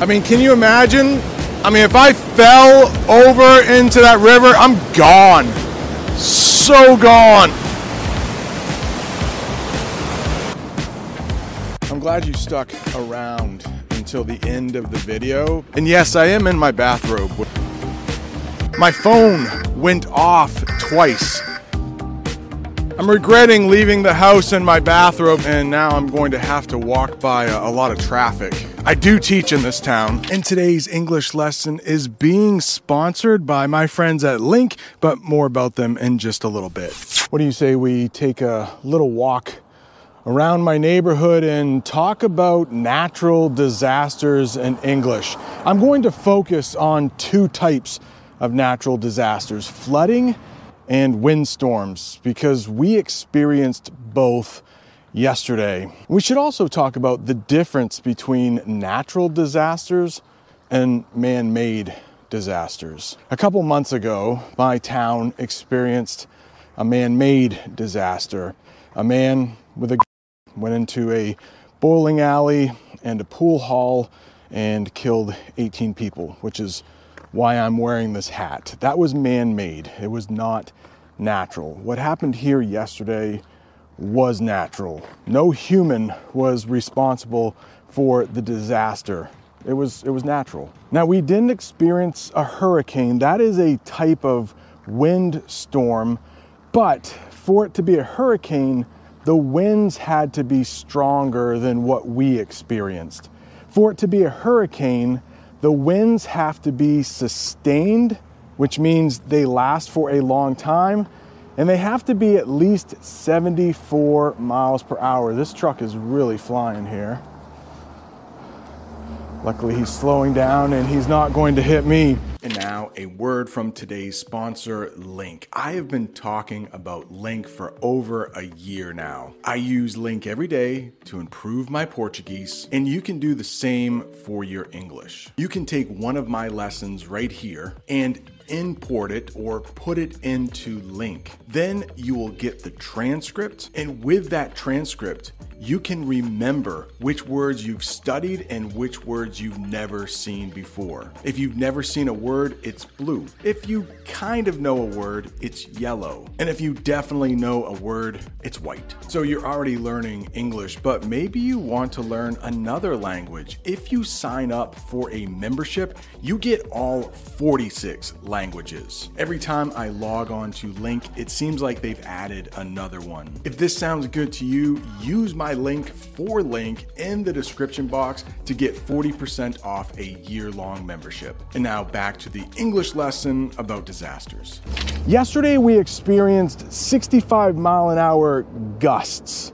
I mean, can you imagine? I mean, if I fell over into that river, I'm gone. So gone. I'm glad you stuck around until the end of the video. And yes, I am in my bathrobe. My phone went off twice. I'm regretting leaving the house in my bathrobe, and now I'm going to have to walk by a, a, lot of traffic. I do teach in this town, and today's English lesson is being sponsored by my friends at LingQ, but more about them in just a little bit. What do you say we take a little walk around my neighborhood and talk about natural disasters in English? I'm going to focus on two types of natural disasters flooding and windstorms because we experienced both yesterday. We should also talk about the difference between natural disasters and man made disasters. A couple months ago, my town experienced a man made disaster. A man with a went into a bowling alley and a pool hall and killed 18 people, which is why I'm wearing this hat. That was man made, it was not natural. What happened here yesterday was natural. No human was responsible for the disaster. It was, it was natural. Now, we didn't experience a hurricane. That is a type of wind storm, but for it to be a hurricane, the winds had to be stronger than what we experienced. For it to be a hurricane, the winds have to be sustained, which means they last for a long time, and they have to be at least 74 miles per hour. This truck is really flying here. Luckily, he's slowing down and he's not going to hit me. And now, a word from today's sponsor, LingQ. I have been talking about LingQ for over a year now. I use LingQ every day to improve my Portuguese, and you can do the same for your English. You can take one of my lessons right here and import it or put it into LingQ. Then you will get the transcript, and with that transcript, you can remember which words you've studied and which words you've never seen before. If you've never seen a word, it's blue. If you kind of know a word, it's yellow. And if you definitely know a word, it's white. So you're already learning English, but maybe you want to learn another language. If you sign up for a membership, you get all 46 languages. Every time I log on to LingQ, it seems like they've added another one. If this sounds good to you, use my link for LingQ in the description box to get 40% off a year long membership. And now back to the English lesson about disasters. Yesterday we experienced 65 mile an hour gusts.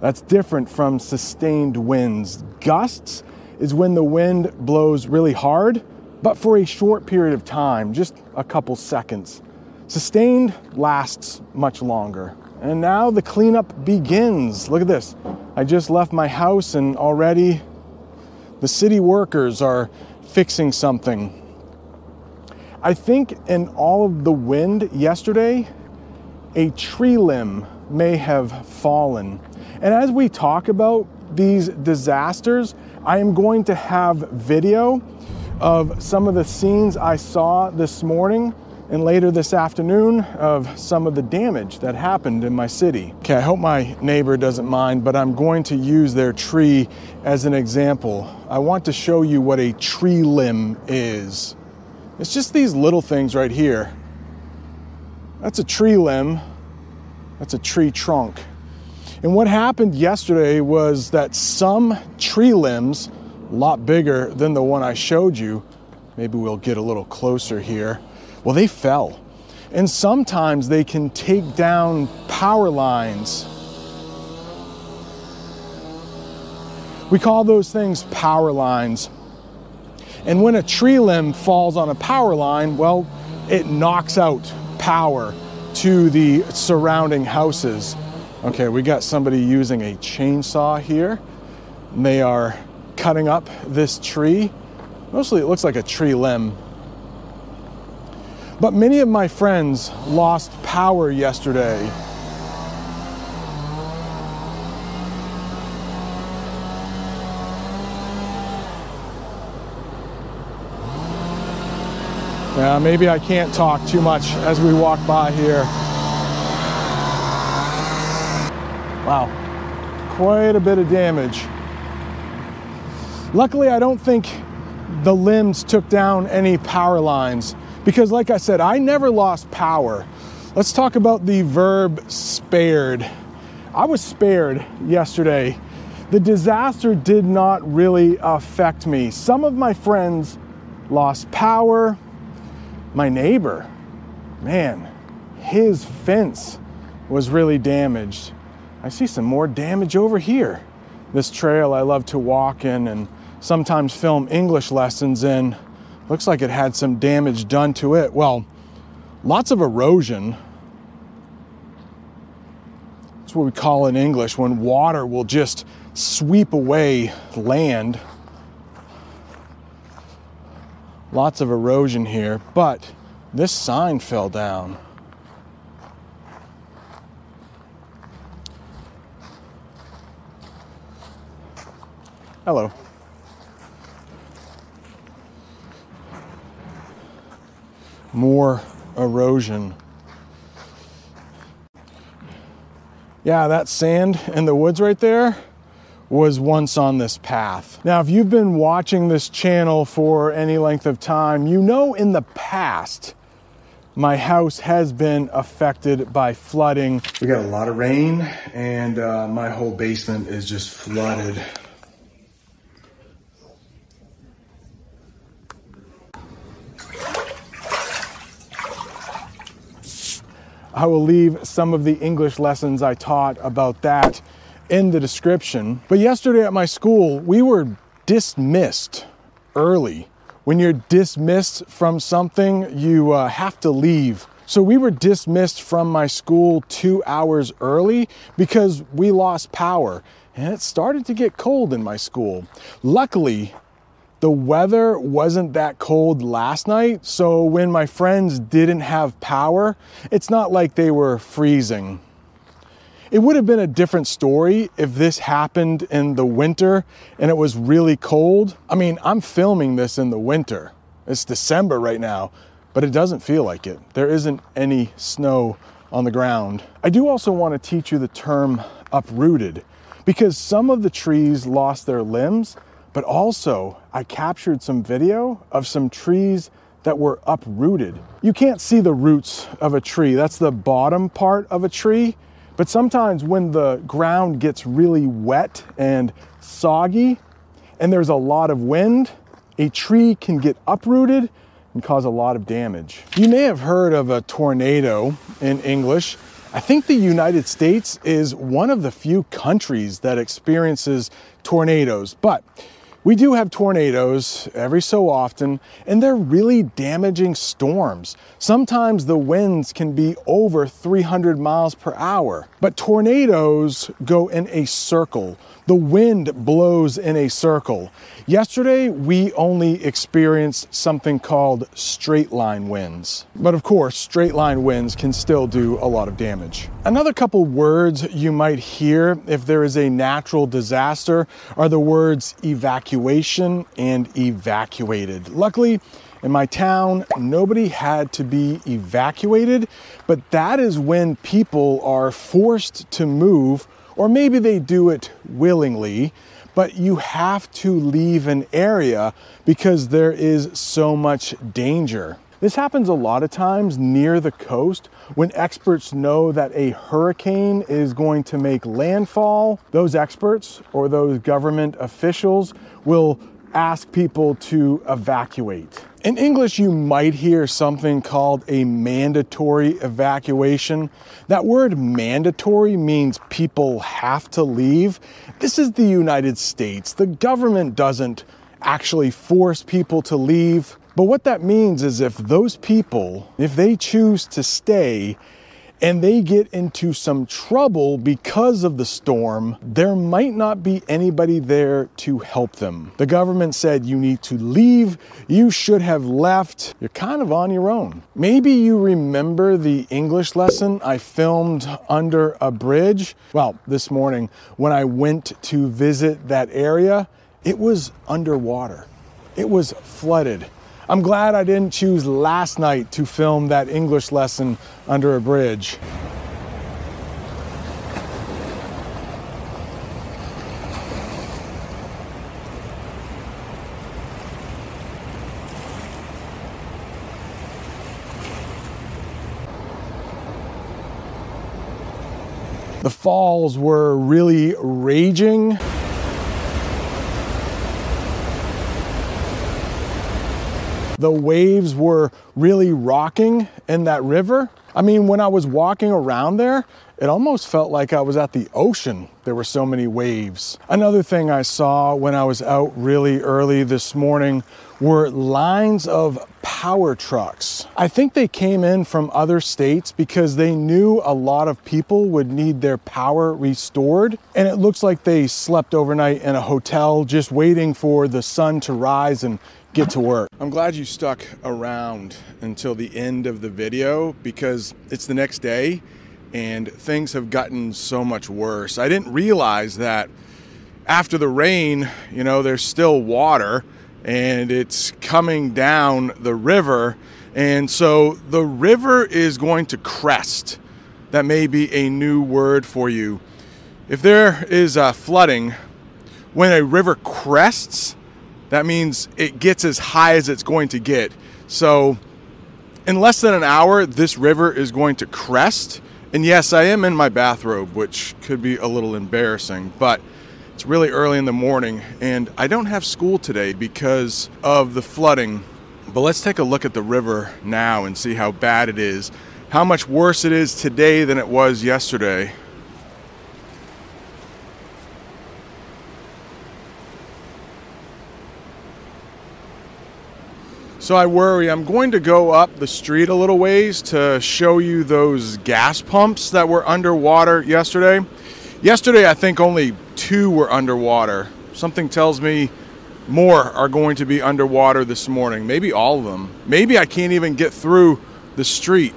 That's different from sustained winds. Gusts is when the wind blows really hard, but for a short period of time, just a couple seconds. Sustained lasts much longer. And now the cleanup begins. Look at this. I just left my house and already the city workers are fixing something. I think in all of the wind yesterday, a tree limb may have fallen. And as we talk about these disasters, I am going to have video of some of the scenes I saw this morning and later this afternoon of some of the damage that happened in my city. Okay, I hope my neighbor doesn't mind, but I'm going to use their tree as an example. I want to show you what a tree limb is. It's just these little things right here. That's a tree limb, that's a tree trunk. And what happened yesterday was that some tree limbs, a lot bigger than the one I showed you, maybe we'll get a little closer here well, they fell. And sometimes they can take down power lines. We call those things power lines. And when a tree limb falls on a power line, well, it knocks out power to the surrounding houses. Okay, we got somebody using a chainsaw here. They are cutting up this tree. Mostly it looks like a tree limb. But many of my friends lost power yesterday. Yeah, maybe I can't talk too much as we walk by here. Wow, quite a bit of damage. Luckily, I don't think the limbs took down any power lines because, like I said, I never lost power. Let's talk about the verb spared. I was spared yesterday. The disaster did not really affect me. Some of my friends lost power. My neighbor, man, his fence was really damaged. I see some more damage over here. This trail I love to walk in and sometimes film English lessons in looks like it had some damage done to it. Well, lots of erosion. That's what we call in English when water will just sweep away land. Lots of erosion here, but this sign fell down. Hello. More erosion. Yeah, that sand in the woods right there was once on this path. Now, if you've been watching this channel for any length of time, you know in the past, my house has been affected by flooding. We got a lot of rain and uh, my whole basement is just flooded. I will leave some of the English lessons I taught about that in the description. But yesterday at my school, we were dismissed early. When you're dismissed from something, you uh, have to leave. So we were dismissed from my school two hours early because we lost power and it started to get cold in my school. Luckily, the weather wasn't that cold last night, so when my friends didn't have power, it's not like they were freezing. It would have been a different story if this happened in the winter and it was really cold. I mean, I'm filming this in the winter. It's December right now, but it doesn't feel like it. There isn't any snow on the ground. I do also want to teach you the term uprooted because some of the trees lost their limbs, but also I captured some video of some trees that were uprooted. You can't see the roots of a tree. That's the bottom part of a tree. But sometimes when the ground gets really wet and soggy and there's a lot of wind, a tree can get uprooted and cause a lot of damage. You may have heard of a tornado in English. I think the United States is one of the few countries that experiences tornadoes, but we do have tornadoes every so often, and they're really damaging storms. Sometimes the winds can be over 300 miles per hour, but tornadoes go in a circle. The wind blows in a circle. Yesterday, we only experienced something called straight line winds. But of course, straight line winds can still do a lot of damage. Another couple words you might hear if there is a natural disaster are the words evacuation and evacuated. Luckily, in my town, nobody had to be evacuated, but that is when people are forced to move or maybe they do it willingly, but you have to leave an area because there is so much danger. This happens a lot of times near the coast when experts know that a hurricane is going to make landfall. Those experts or those government officials will ask people to evacuate. In English, you might hear something called a mandatory evacuation. That word mandatory means people have to leave. This is the United States. The government doesn't actually force people to leave. But what that means is if those people, if they choose to stay, and they get into some trouble because of the storm, there might not be anybody there to help them. The government said you need to leave, you should have left, you're kind of on your own. Maybe you remember the English lesson I filmed under a bridge. Well, this morning when I went to visit that area, it was underwater, it was flooded. I'm glad I didn't choose last night to film that English lesson under a bridge. The falls were really raging. The waves were really rocking in that river. I mean, when I was walking around there, it almost felt like I was at the ocean. There were so many waves. Another thing I saw when I was out really early this morning were lines of power trucks. I think they came in from other states because they knew a lot of people would need their power restored. And it looks like they slept overnight in a hotel just waiting for the sun to rise and get to work. I'm glad you stuck around until the end of the video because it's the next day and things have gotten so much worse. I didn't realize that after the rain, you know, there's still water and it's coming down the river. And so the river is going to crest. That may be a new word for you. If there is a flooding, when a river crests, that means it gets as high as it's going to get. So, in less than an hour, this river is going to crest. And yes, I am in my bathrobe, which could be a little embarrassing, but it's really early in the morning, and I don't have school today because of the flooding. But let's take a look at the river now and see how bad it is, how much worse it is today than it was yesterday. So I worry. I'm going to go up the street a little ways to show you those gas pumps that were underwater yesterday. Yesterday, I think only two were underwater. Something tells me more are going to be underwater this morning. Maybe all of them. Maybe I can't even get through the street.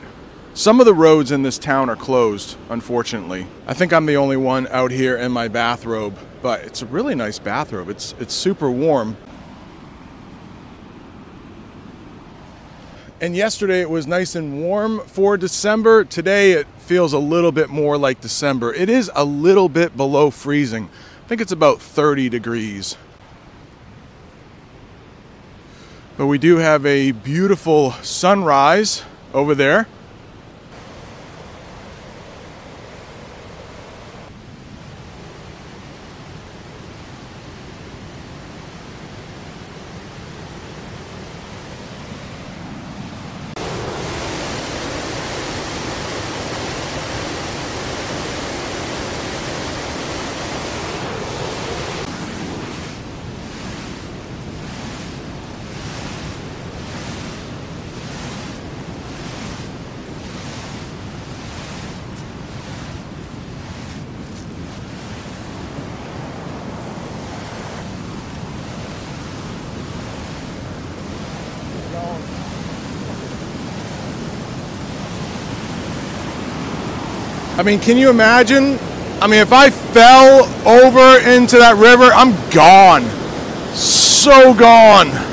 Some of the roads in this town are closed, unfortunately. I think I'm the only one out here in my bathrobe, but it's a really nice bathrobe. It's it's super warm. And yesterday it was nice and warm for December. Today it feels a little bit more like December. It is a little bit below freezing. I think it's about 30 degrees. But we do have a beautiful sunrise over there. I mean, can you imagine? I mean, if I fell over into that river, I'm gone. So gone.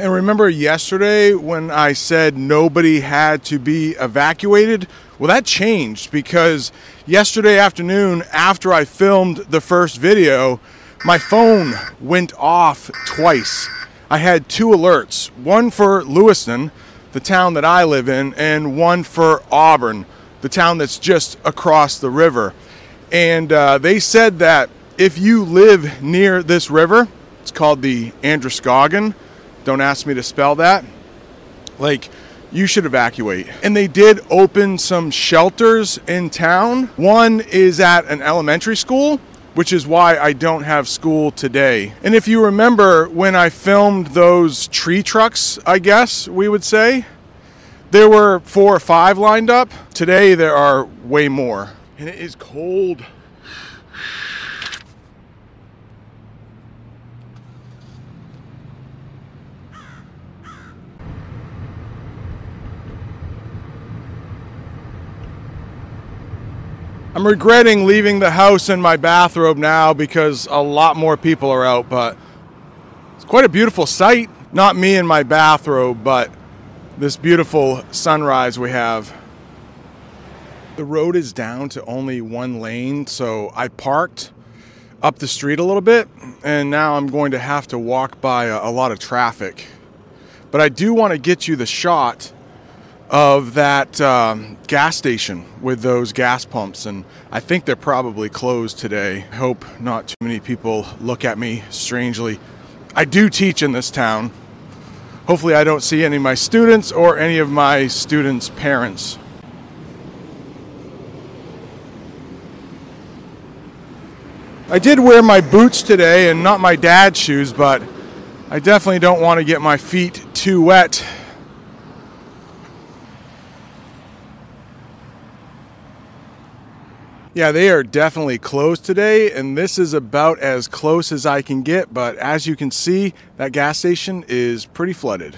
And remember yesterday when I said nobody had to be evacuated? Well, that changed because yesterday afternoon, after I filmed the first video, my phone went off twice. I had two alerts one for Lewiston, the town that I live in, and one for Auburn, the town that's just across the river. And uh, they said that if you live near this river, it's called the Androscoggin don't ask me to spell that. Like, you should evacuate. And they did open some shelters in town. One is at an elementary school, which is why I don't have school today. And if you remember when I filmed those tree trucks, I guess we would say, there were four or five lined up. Today there are way more. And it is cold. I'm regretting leaving the house in my bathrobe now because a lot more people are out, but it's quite a beautiful sight. Not me in my bathrobe, but this beautiful sunrise we have. The road is down to only one lane, so I parked up the street a little bit, and now I'm going to have to walk by a, a lot of traffic. But I do want to get you the shot of that um, gas station with those gas pumps, and I think they're probably closed today. I hope not too many people look at me strangely. I do teach in this town. Hopefully, I don't see any of my students or any of my students' parents. I did wear my boots today and not my dad's shoes, but I definitely don't want to get my feet too wet. Yeah, they are definitely closed today, and this is about as close as I can get. But as you can see, that gas station is pretty flooded.